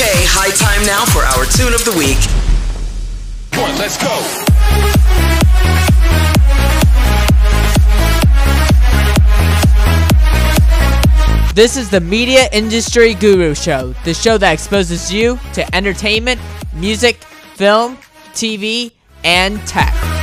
Okay, high time now for our tune of the week. One, let's go. This is the Media Industry Guru Show, the show that exposes you to entertainment, music, film, TV, and tech.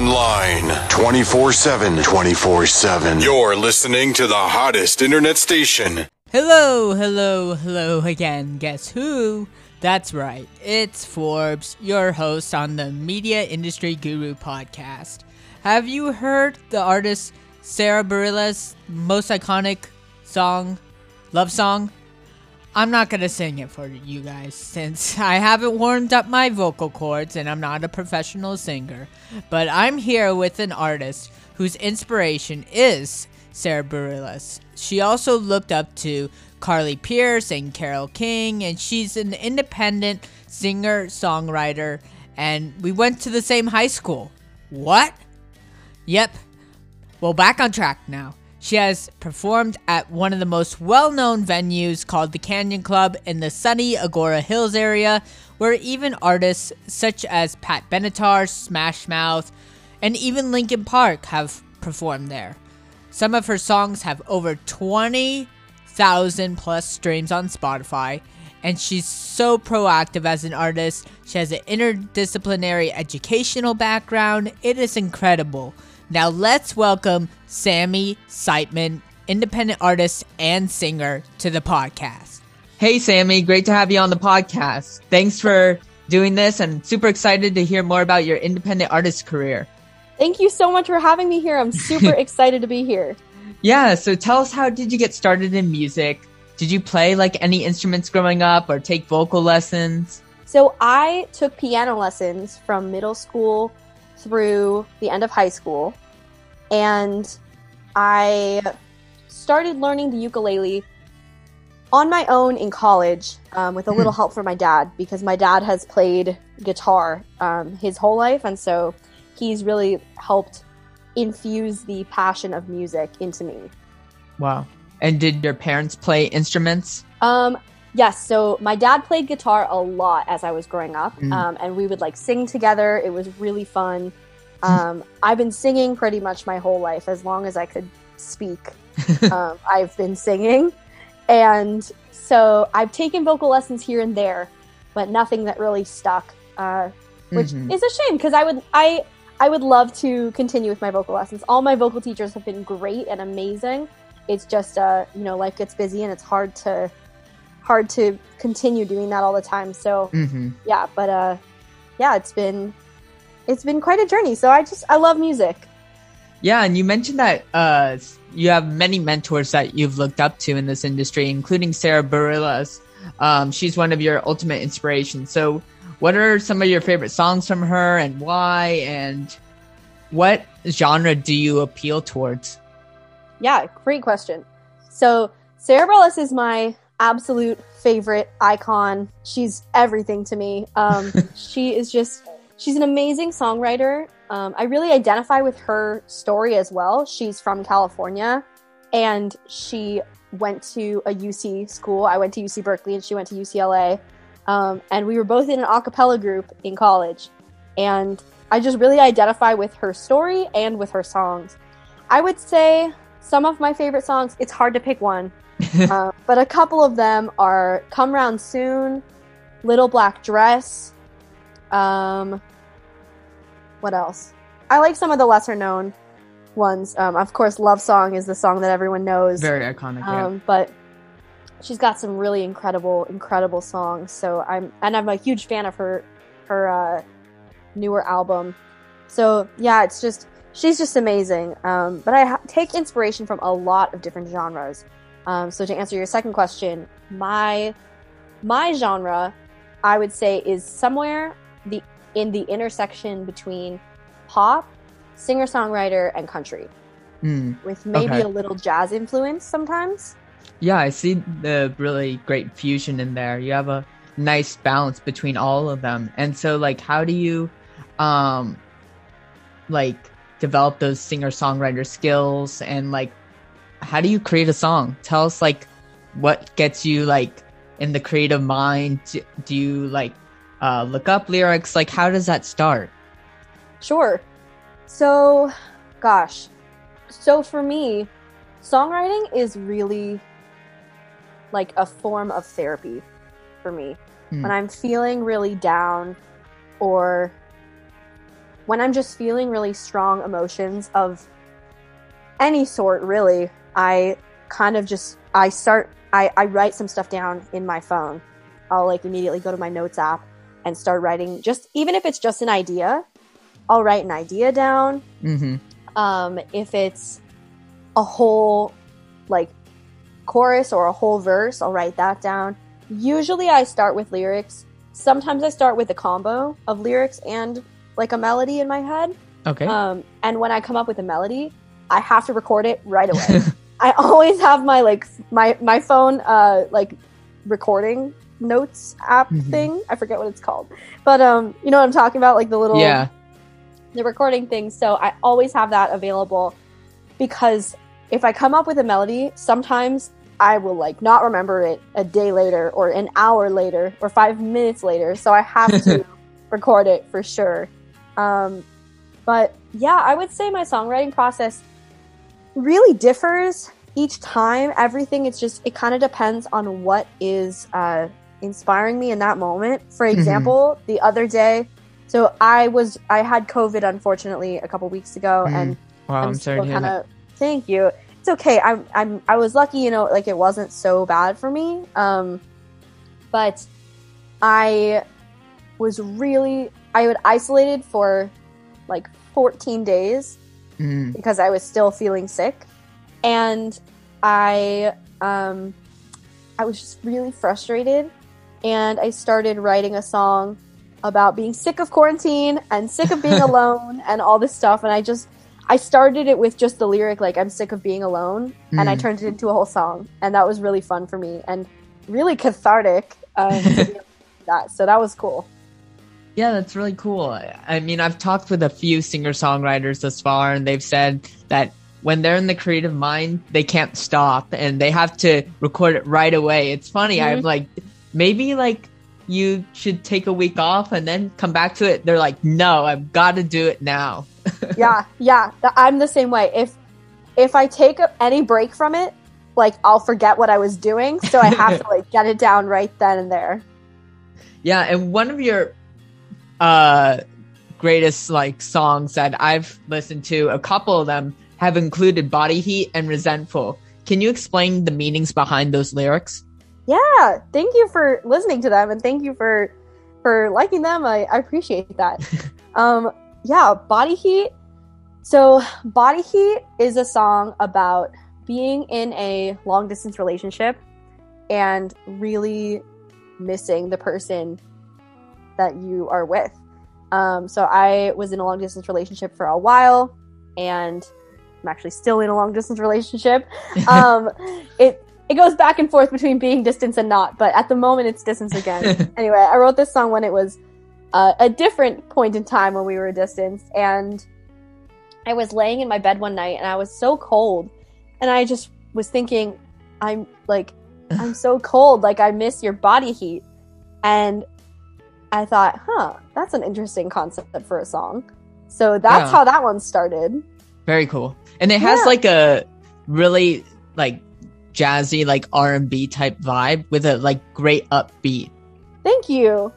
Online 24 7. 24 7. You're listening to the hottest internet station. Hello, hello, hello again. Guess who? That's right, it's Forbes, your host on the Media Industry Guru podcast. Have you heard the artist Sara Bareilles' most iconic song, Love Song? I'm not gonna sing it for you guys since I haven't warmed up my vocal cords and I'm not a professional singer. But I'm here with an artist whose inspiration is Sara Bareilles. She also looked up to Carly Pearce and Carole King, and she's an independent singer songwriter. And we went to the same high school. What? Yep. Well, back on track now. She has performed at one of the most well known venues called the Canyon Club in the sunny Agoura Hills area, where even artists such as Pat Benatar, Smash Mouth, and even Linkin Park have performed there. Some of her songs have over 20,000 plus streams on Spotify, and she's so proactive as an artist. She has an interdisciplinary educational background. It is incredible. Now let's welcome Sami Siteman, independent artist and singer, to the podcast. Hey, Sami, great to have you on the podcast. Thanks for doing this and super excited to hear more about your independent artist career. Thank you so much for having me here. I'm super excited to be here. Yeah, so tell us how did you get started in music? Did you play like any instruments growing up or take vocal lessons? So I took piano lessons from middle school through the end of high school, and I started learning the ukulele on my own in college um, with a little help from my dad because my dad has played guitar um, his whole life, and so he's really helped infuse the passion of music into me. Wow. And did your parents play instruments? Um, yes. So my dad played guitar a lot as I was growing up, Mm. um, and we would like sing together. It was really fun. Um, I've been singing pretty much my whole life, as long as I could speak. um, I've been singing, and so I've taken vocal lessons here and there, but nothing that really stuck. Uh, which Mhm. is a shame because I would I I would love to continue with my vocal lessons. All my vocal teachers have been great and amazing. It's just uh you know life gets busy and it's hard to hard to continue doing that all the time. So Mhm. yeah, but uh yeah, it's been it's been quite a journey. So I just I love music. Yeah, and you mentioned that uh, you have many mentors that you've looked up to in this industry, including Sara Bareilles. Um, she's one of your ultimate inspirations. So, what are some of your favorite songs from her, and why? And what genre do you appeal towards? Yeah, great question. So Sara Bareilles is my absolute favorite icon. She's everything to me. Um, she is just she's an amazing songwriter. Um, I really identify with her story as well. She's from California, and she went to a UC school. I went to UC Berkeley, and she went to UCLA. Um, and we were both in an a cappella group in college. And I just really identify with her story and with her songs. I would say some of my favorite songs, it's hard to pick one, uh, but a couple of them are Come Round Soon, Little Black Dress. Um, what else? I like some of the lesser known ones. Um, of course, Love Song is the song that everyone knows. Very iconic. yeah. Um, but she's got some really incredible, incredible songs. So I'm, and I'm a huge fan of her, her uh, newer album. So yeah, it's just she's just amazing. Um, but I ha- take inspiration from a lot of different genres. Um, so to answer your second question, my my genre, I would say, is somewhere the in the intersection between pop, singer songwriter, and country, Hmm. with maybe Okay. a little jazz influence sometimes. Yeah, I see the really great fusion in there. You have a nice balance between all of them. And so like how do you um like develop those singer songwriter skills and like how do you create a song? Tell us like what gets you like in the creative mind. Do, do you like uh, look up lyrics? Like how does that start? Sure. So, gosh. So for me, songwriting is really like a form of therapy for me. Hmm. When I'm feeling really down or when I'm just feeling really strong emotions of any sort, really, I kind of just I start I, I write some stuff down in my phone. I'll like immediately go to my notes app and start writing just even if it's just an idea, I'll write an idea down. Mm-hmm. Um, if it's a whole like chorus or a whole verse, I'll write that down. Usually I start with lyrics. Sometimes I start with a combo of lyrics and like a melody in my head. Okay. Um, and when I come up with a melody, I have to record it right away. I always have my like my my phone uh like recording notes app Mhm. thing. I forget what it's called. But um you know what I'm talking about like the little yeah. the recording thing. So I always have that available because if I come up with a melody, sometimes I will like not remember it a day later or an hour later or 5 minutes later. So I have to record it for sure. Um but yeah, I would say my songwriting process really differs each time. Everything it's just it kind of depends on what is uh inspiring me in that moment. For example, the other day so I was I had COVID unfortunately a couple weeks ago, Mm. and Wow, I'm, sorry to hear that. of. Thank you. It's okay. I'm I'm I was lucky, you know, like it wasn't so bad for me. Um, but I was really I would isolated for like 14 days Mm. because I was still feeling sick, and I um, I was just really frustrated, and I started writing a song about being sick of quarantine and sick of being alone and all this stuff, and I just I started it with just the lyric like I'm sick of being alone, and I Mm. turned it into a whole song, and that was really fun for me and really cathartic. Um, to be able to do that so that was cool. Yeah, that's really cool. I- mean, I've talked with a few singer songwriters thus far, and they've said that when they're in the creative mind, they can't stop and they have to record it right away. It's funny. I'm Mhm. like, maybe like you should take a week off and then come back to it. They're like, no, I've got to do it now. yeah, yeah. I'm the same way. If if I take a, any break from it, like I'll forget what I was doing, so I have to like get it down right then and there. Yeah, and one of your uh greatest like songs that I've listened to, a couple of them have included Body Heat and Resentful. Can you explain the meanings behind those lyrics? Yeah, thank you for listening to them and thank you for for liking them. I, I appreciate that. um, yeah, Body Heat. So, Body Heat is a song about being in a long distance relationship and really missing the person that you are with. Um, so, I was in a long distance relationship for a while and I'm actually still in a long distance relationship. Um, it it goes back and forth between being distance and not, but at the moment it's distance again. anyway, I wrote this song when it was uh, a different point in time when we were distance, and I was laying in my bed one night and I was so cold, and I just was thinking, I'm like, I'm so cold, like I miss your body heat, and I thought, huh, that's an interesting concept for a song. So that's Yeah. how that one started. Very cool. And it has Yeah. like a really like jazzy like R&B type vibe with a like great upbeat. Thank you.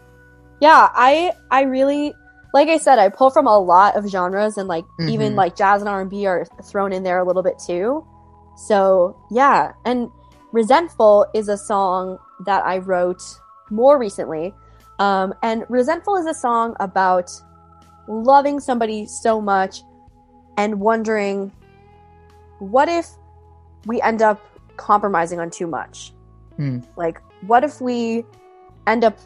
Yeah, I I really like I said I pull from a lot of genres and like even Mhm. like jazz and R&B are thrown in there a little bit too. So, yeah, and Resentful is a song that I wrote more recently. Um, and Resentful is a song about loving somebody so much and wondering what if we end up compromising on too much? Hmm. Like, what if we end up,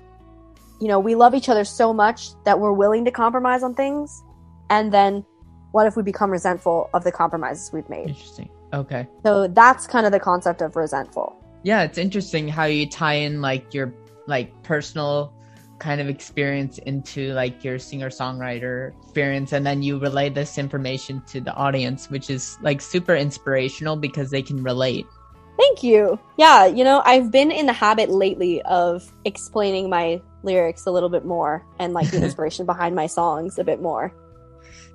you know, we love each other so much that we're willing to compromise on things? And then what if we become resentful of the compromises we've made? Interesting. Okay. So that's kind of the concept of resentful. Yeah, it's interesting how you tie in like your like personal kind of experience into like your singer songwriter experience and then you relay this information to the audience which is like super inspirational because they can relate Thank you. Yeah, you know, I've been in the habit lately of explaining my lyrics a little bit more and like the inspiration behind my songs a bit more.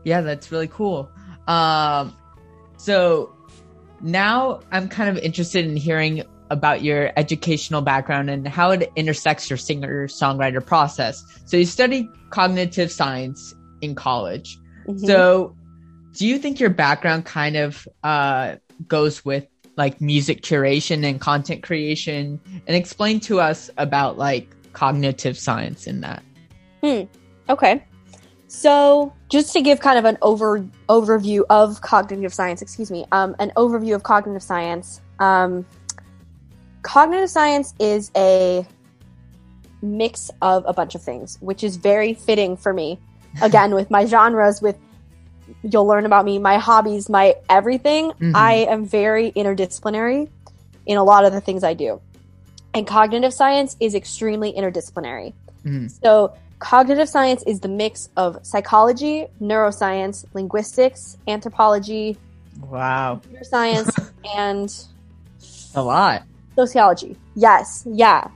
Yeah, that's really cool. Um, so now I'm kind of interested in hearing about your educational background and how it intersects your singer songwriter process. So you studied cognitive science in college. Mm-hmm. So do you think your background kind of uh, goes with like music curation and content creation and explain to us about like cognitive science in that. Hmm. Okay. So, just to give kind of an over overview of cognitive science, excuse me, um, an overview of cognitive science. Um, cognitive science is a mix of a bunch of things, which is very fitting for me. Again, with my genres, with you'll learn about me, my hobbies, my everything. Mm-hmm. I am very interdisciplinary in a lot of the things I do. And cognitive science is extremely interdisciplinary. Mm-hmm. So, cognitive science is the mix of psychology, neuroscience, linguistics, anthropology, wow, computer science, and a lot. Sociology. Yes, yeah.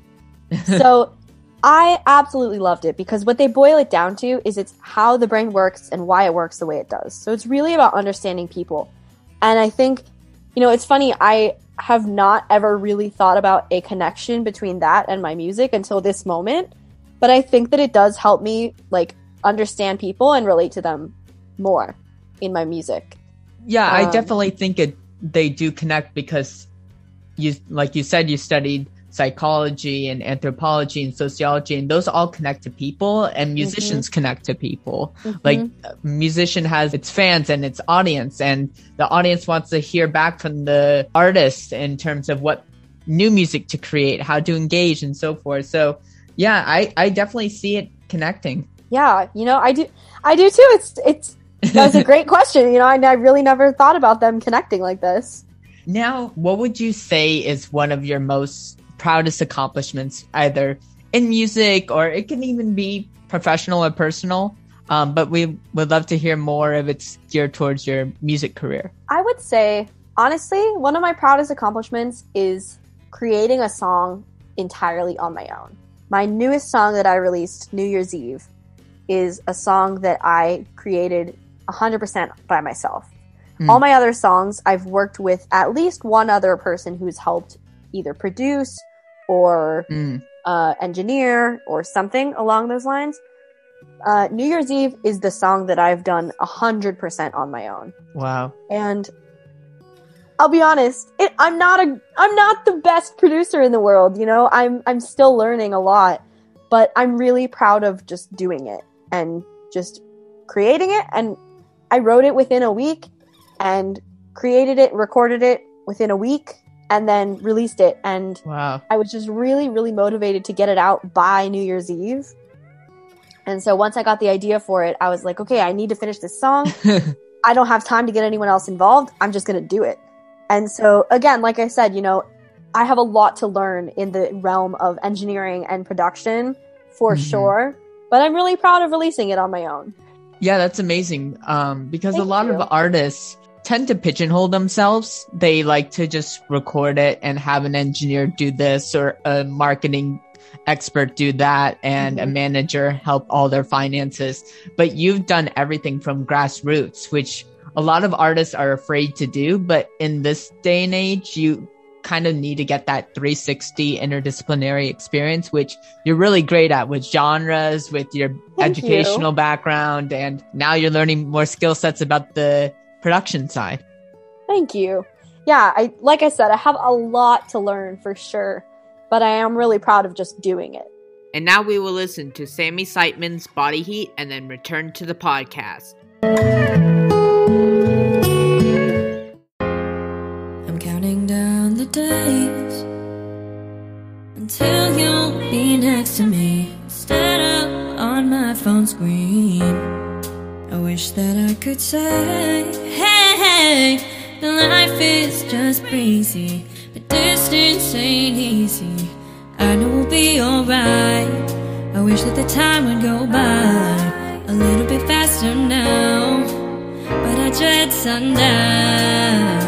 So, I absolutely loved it because what they boil it down to is it's how the brain works and why it works the way it does. So it's really about understanding people. And I think, you know, it's funny, I have not ever really thought about a connection between that and my music until this moment. But I think that it does help me like understand people and relate to them more in my music. Yeah, um, I definitely think it they do connect because you like you said you studied psychology and anthropology and sociology and those all connect to people and musicians mm-hmm. connect to people. Mm-hmm. like musician has its fans and its audience and the audience wants to hear back from the artist in terms of what new music to create how to engage and so forth. So yeah i i definitely see it connecting. Yeah you know i do i do too. It's it's that's a great question. You know I, I really never thought about them connecting like this now, what would you say is one of your most proudest accomplishments, either in music or it can even be professional or personal. Um, but we would love to hear more if it's geared towards your music career. I would say, honestly, one of my proudest accomplishments is creating a song entirely on my own. My newest song that I released, New Year's Eve, is a song that I created 100% by myself. Mm. All my other songs, I've worked with at least one other person who's helped either produce or mm. uh, engineer or something along those lines. Uh, New Year's Eve is the song that I've done hundred percent on my own. Wow! And I'll be honest, it, I'm not a I'm not the best producer in the world. You know, I'm I'm still learning a lot, but I'm really proud of just doing it and just creating it. And I wrote it within a week and created it, recorded it within a week, and then released it. And wow. I was just really, really motivated to get it out by New Year's Eve. And so once I got the idea for it, I was like, okay, I need to finish this song. I don't have time to get anyone else involved. I'm just going to do it. And so again, like I said, you know, I have a lot to learn in the realm of engineering and production for mm-hmm. sure, but I'm really proud of releasing it on my own. Yeah, that's amazing. Um, because Thank a lot you. of artists tend to pigeonhole themselves. They like to just record it and have an engineer do this or a marketing expert do that and mm-hmm. a manager help all their finances. But you've done everything from grassroots, which a lot of artists are afraid to do. But in this day and age, you kind of need to get that 360 interdisciplinary experience, which you're really great at with genres, with your Thank educational you. background. And now you're learning more skill sets about the production side. Thank you. Yeah, I like I said, I have a lot to learn for sure, but I am really proud of just doing it. And now we will listen to Sami Siteman's Body Heat and then return to the podcast. I'm counting down the days until you'll be next to me wish that I could say, hey, hey, the life is just breezy, but distance ain't easy. I know we'll be alright. I wish that the time would go by a little bit faster now, but I dread sundown.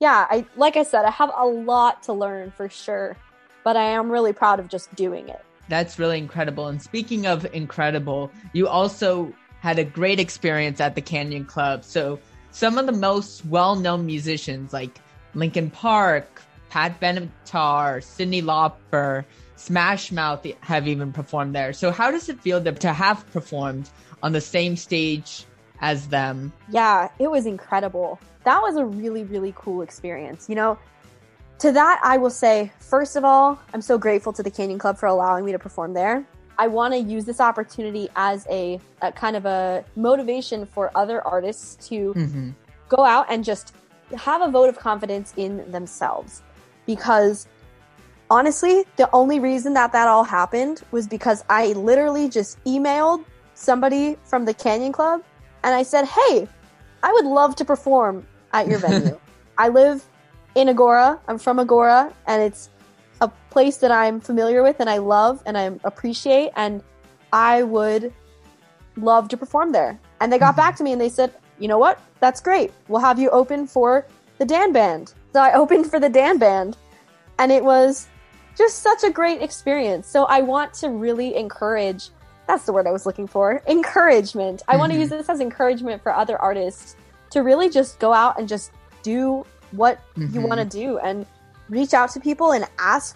Yeah, I like I said, I have a lot to learn for sure, but I am really proud of just doing it. That's really incredible. And speaking of incredible, you also had a great experience at the Canyon Club. So some of the most well-known musicians like Linkin Park, Pat Benatar, Cyndi Lauper, Smash Mouth have even performed there. So how does it feel to, to have performed on the same stage as them? Yeah, it was incredible. That was a really, really cool experience. You know, to that, I will say, first of all, I'm so grateful to the Canyon Club for allowing me to perform there. I want to use this opportunity as a, a kind of a motivation for other artists to Mm-hmm. go out and just have a vote of confidence in themselves because honestly the only reason that that all happened was because i literally just emailed somebody from the canyon club and i said hey i would love to perform at your venue. I live in agoura. I'm from agoura and it's a place that i'm familiar with and i love and i appreciate and i would love to perform there. And they got Mhm. back to me and they said you know what? That's great. We'll have you open for the dan band. So i opened for the dan band and it was just such a great experience. So i want to really encourage that's the word i was looking for encouragement i want to use this as encouragement for other artists to really just go out and just do what you Mhm. want to do and reach out to people and ask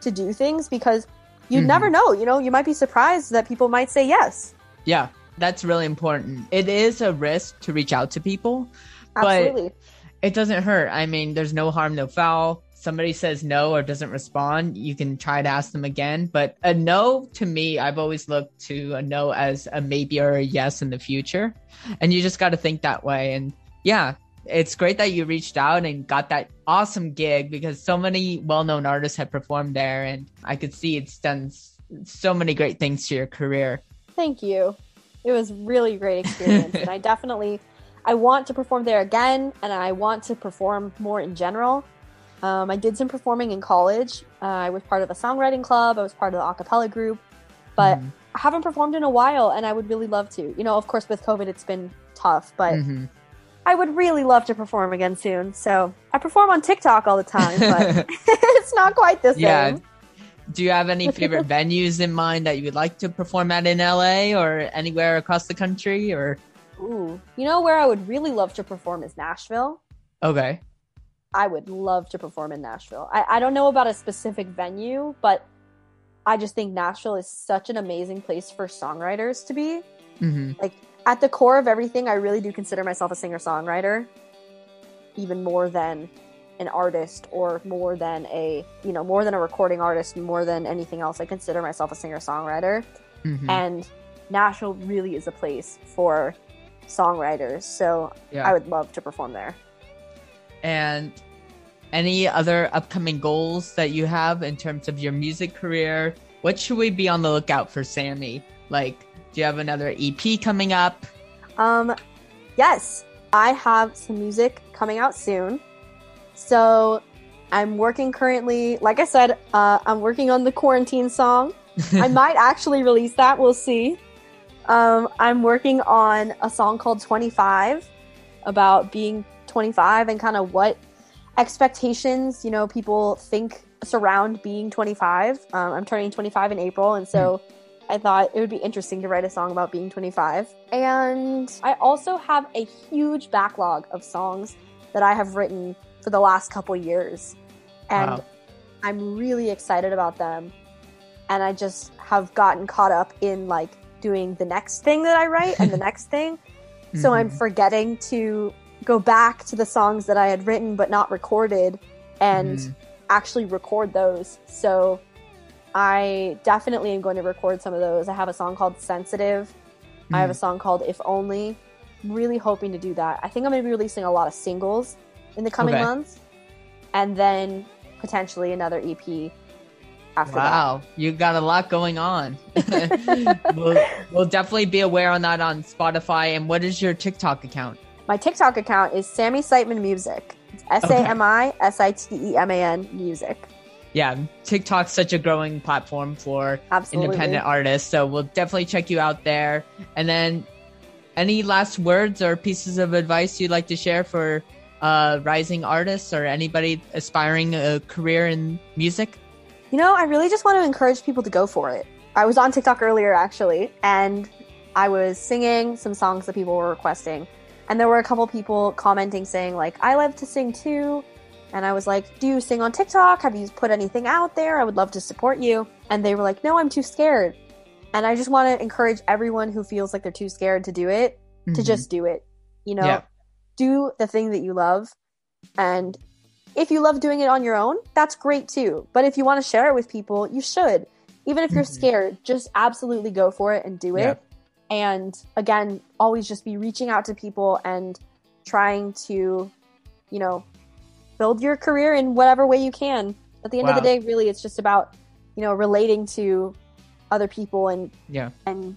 to do things because you Mhm. never know you know you might be surprised that people might say yes Yeah, that's really important. It is a risk to reach out to people, But- it doesn't hurt. I mean, there's no harm, no foul. Somebody says no or doesn't respond, you can try to ask them again. But a no to me, I've always looked to a no as a maybe or a yes in the future. And you just got to think that way. And yeah, it's great that you reached out and got that awesome gig because so many well-known artists have performed there, and I could see it's done so many great things to your career. Thank you. It was really great experience, and I definitely I want to perform there again, and I want to perform more in general. Um, I did some performing in college. Uh, I was part of a songwriting club. I was part of the acapella group, but mm. I haven't performed in a while, and I would really love to. You know, of course, with COVID, it's been tough, but mm-hmm. I would really love to perform again soon. So I perform on TikTok all the time, but it's not quite the same. Yeah. Do you have any favorite venues in mind that you would like to perform at in LA or anywhere across the country? Or ooh, you know where I would really love to perform is Nashville. Okay. I would love to perform in Nashville. I, I don't know about a specific venue, but I just think Nashville is such an amazing place for songwriters to be. Mm-hmm. Like at the core of everything, I really do consider myself a singer songwriter, even more than an artist or more than a you know more than a recording artist, more than anything else. I consider myself a singer songwriter, mm-hmm. and Nashville really is a place for songwriters. So yeah. I would love to perform there. And any other upcoming goals that you have in terms of your music career? What should we be on the lookout for, Sami? Like, do you have another EP coming up? Um, yes, I have some music coming out soon. So I'm working currently, like I said, uh, I'm working on the quarantine song. I might actually release that. We'll see. Um, I'm working on a song called 25 about being 25 and kind of what expectations, you know, people think surround being 25. Um, I'm turning 25 in April, and so mm. I thought it would be interesting to write a song about being 25. And I also have a huge backlog of songs that I have written for the last couple years. And wow. I'm really excited about them. And I just have gotten caught up in like doing the next thing that I write and the next thing. Mm-hmm. So I'm mm-hmm. forgetting to go back to the songs that I had written but not recorded and mm. actually record those. So I definitely am going to record some of those. I have a song called Sensitive. Mm. I have a mm. song called If Only. I'm really hoping to do that. I think I'm going to be releasing a lot of singles in the coming okay. months and then potentially another EP after wow, that. you got a lot going on. we'll, we'll definitely be aware on that on Spotify. And what is your TikTok account? My TikTok account is Sami Siteman Music. S A M I S I T E M A N Music. Yeah, TikTok's such a growing platform for Absolutely. independent artists. So we'll definitely check you out there. And then, any last words or pieces of advice you'd like to share for uh, rising artists or anybody aspiring a career in music? You know, I really just want to encourage people to go for it. I was on TikTok earlier actually, and I was singing some songs that people were requesting. And there were a couple people commenting saying, like, I love to sing too. And I was like, Do you sing on TikTok? Have you put anything out there? I would love to support you. And they were like, No, I'm too scared. And I just want to encourage everyone who feels like they're too scared to do it mm-hmm. to just do it. You know, yeah. do the thing that you love. And if you love doing it on your own, that's great too. But if you want to share it with people, you should. Even if you're mm-hmm. scared, just absolutely go for it and do it. Yeah and again always just be reaching out to people and trying to you know build your career in whatever way you can. At the end wow. of the day really it's just about you know relating to other people and yeah. and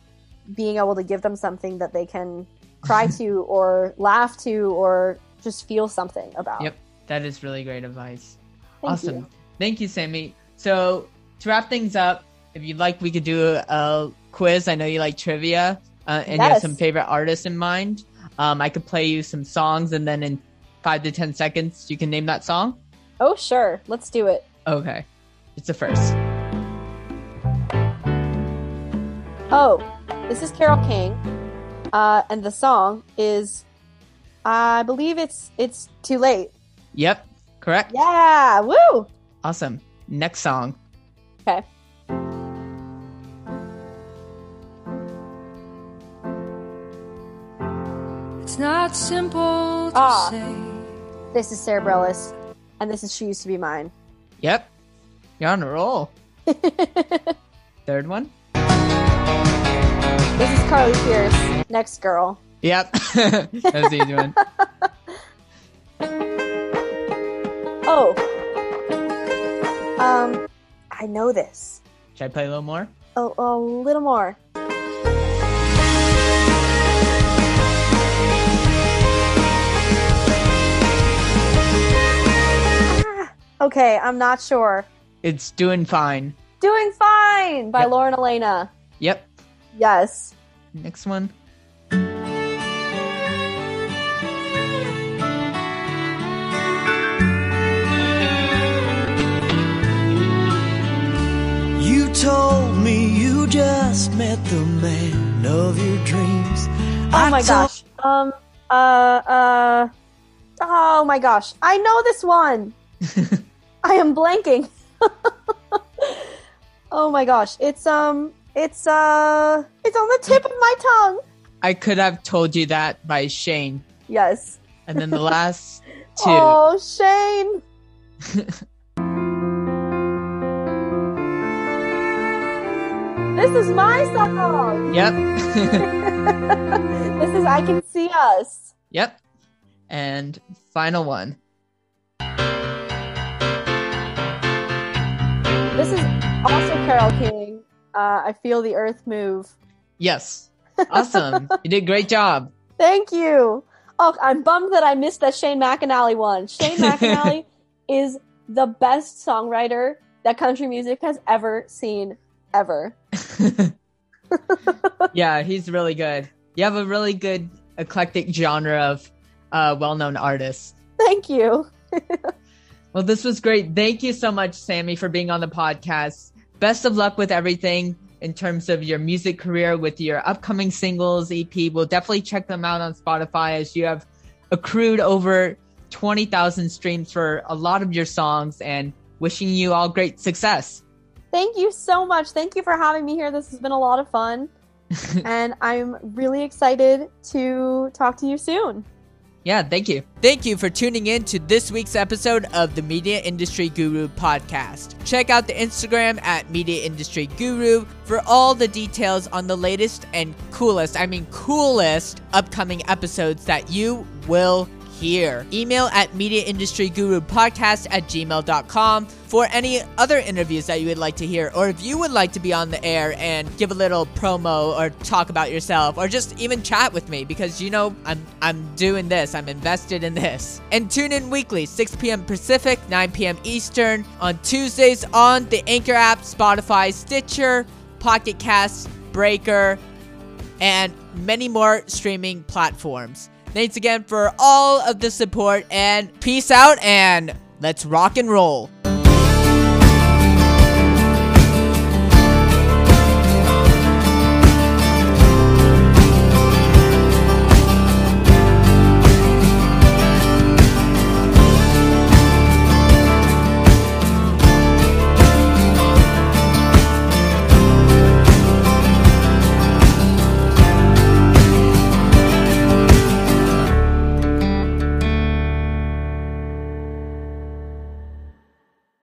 being able to give them something that they can cry to or laugh to or just feel something about. Yep. That is really great advice. Thank awesome. You. thank you sami. So to wrap things up if you'd like we could do a quiz. I know you like trivia, uh, and yes. you have some favorite artists in mind. Um, I could play you some songs, and then in five to ten seconds, you can name that song. Oh, sure. Let's do it. Okay. It's the first. Oh, this is Carole King, uh, and the song is, I believe it's it's too late. Yep, correct. Yeah, woo! Awesome. Next song. Okay. Not simple to ah, say. This is Sara Bareilles, and this is She Used to Be Mine. Yep. You're on a roll. Third one. This is Carly Pearce, Next girl. Yep. That's the easy one. Oh. Um, I know this. Should I play a little more? A, a little more. Okay, I'm not sure. It's doing fine. Doing Fine by Yep. Lauren Alaina. Yep. Yes. Next one. You told me you just met the man of your dreams. Oh my gosh. Um, uh, uh, oh my gosh. I know this one. I am blanking. oh my gosh. It's, um, it's, uh, it's on the tip of my tongue. I could have told you that by Shane. Yes. And then the last two. Oh, Shane. this is my song. Yep. this is I Can See Us. yep. And final one. This is also Carole King. Uh, I Feel the Earth Move. Yes. Awesome. you did a great job. Thank you. Oh, I'm bummed that I missed that Shane McAnally one. Shane McAnally is the best songwriter that country music has ever seen, ever. yeah, he's really good. You have a really good eclectic genre of uh, well-known artists. Thank you. Well, this was great. Thank you so much, Sami, for being on the podcast. Best of luck with everything in terms of your music career with your upcoming singles EP. We'll definitely check them out on Spotify as you have accrued over 20,000 streams for a lot of your songs and wishing you all great success. Thank you so much. Thank you for having me here. This has been a lot of fun. and I'm really excited to talk to you soon. Yeah, thank you. Thank you for tuning in to this week's episode of the Media Industry Guru podcast. Check out the Instagram at Media Industry Guru for all the details on the latest and coolest, I mean, coolest upcoming episodes that you will hear. Email at Media Industry Guru Podcast at gmail.com for any other interviews that you would like to hear, or if you would like to be on the air and give a little promo or talk about yourself, or just even chat with me, because you know I'm I'm doing this, I'm invested in this. And tune in weekly, 6 p.m. Pacific, 9 p.m. Eastern, on Tuesdays on the Anchor app, Spotify, Stitcher, Pocket Cast, Breaker, and many more streaming platforms. Thanks again for all of the support and peace out and let's rock and roll.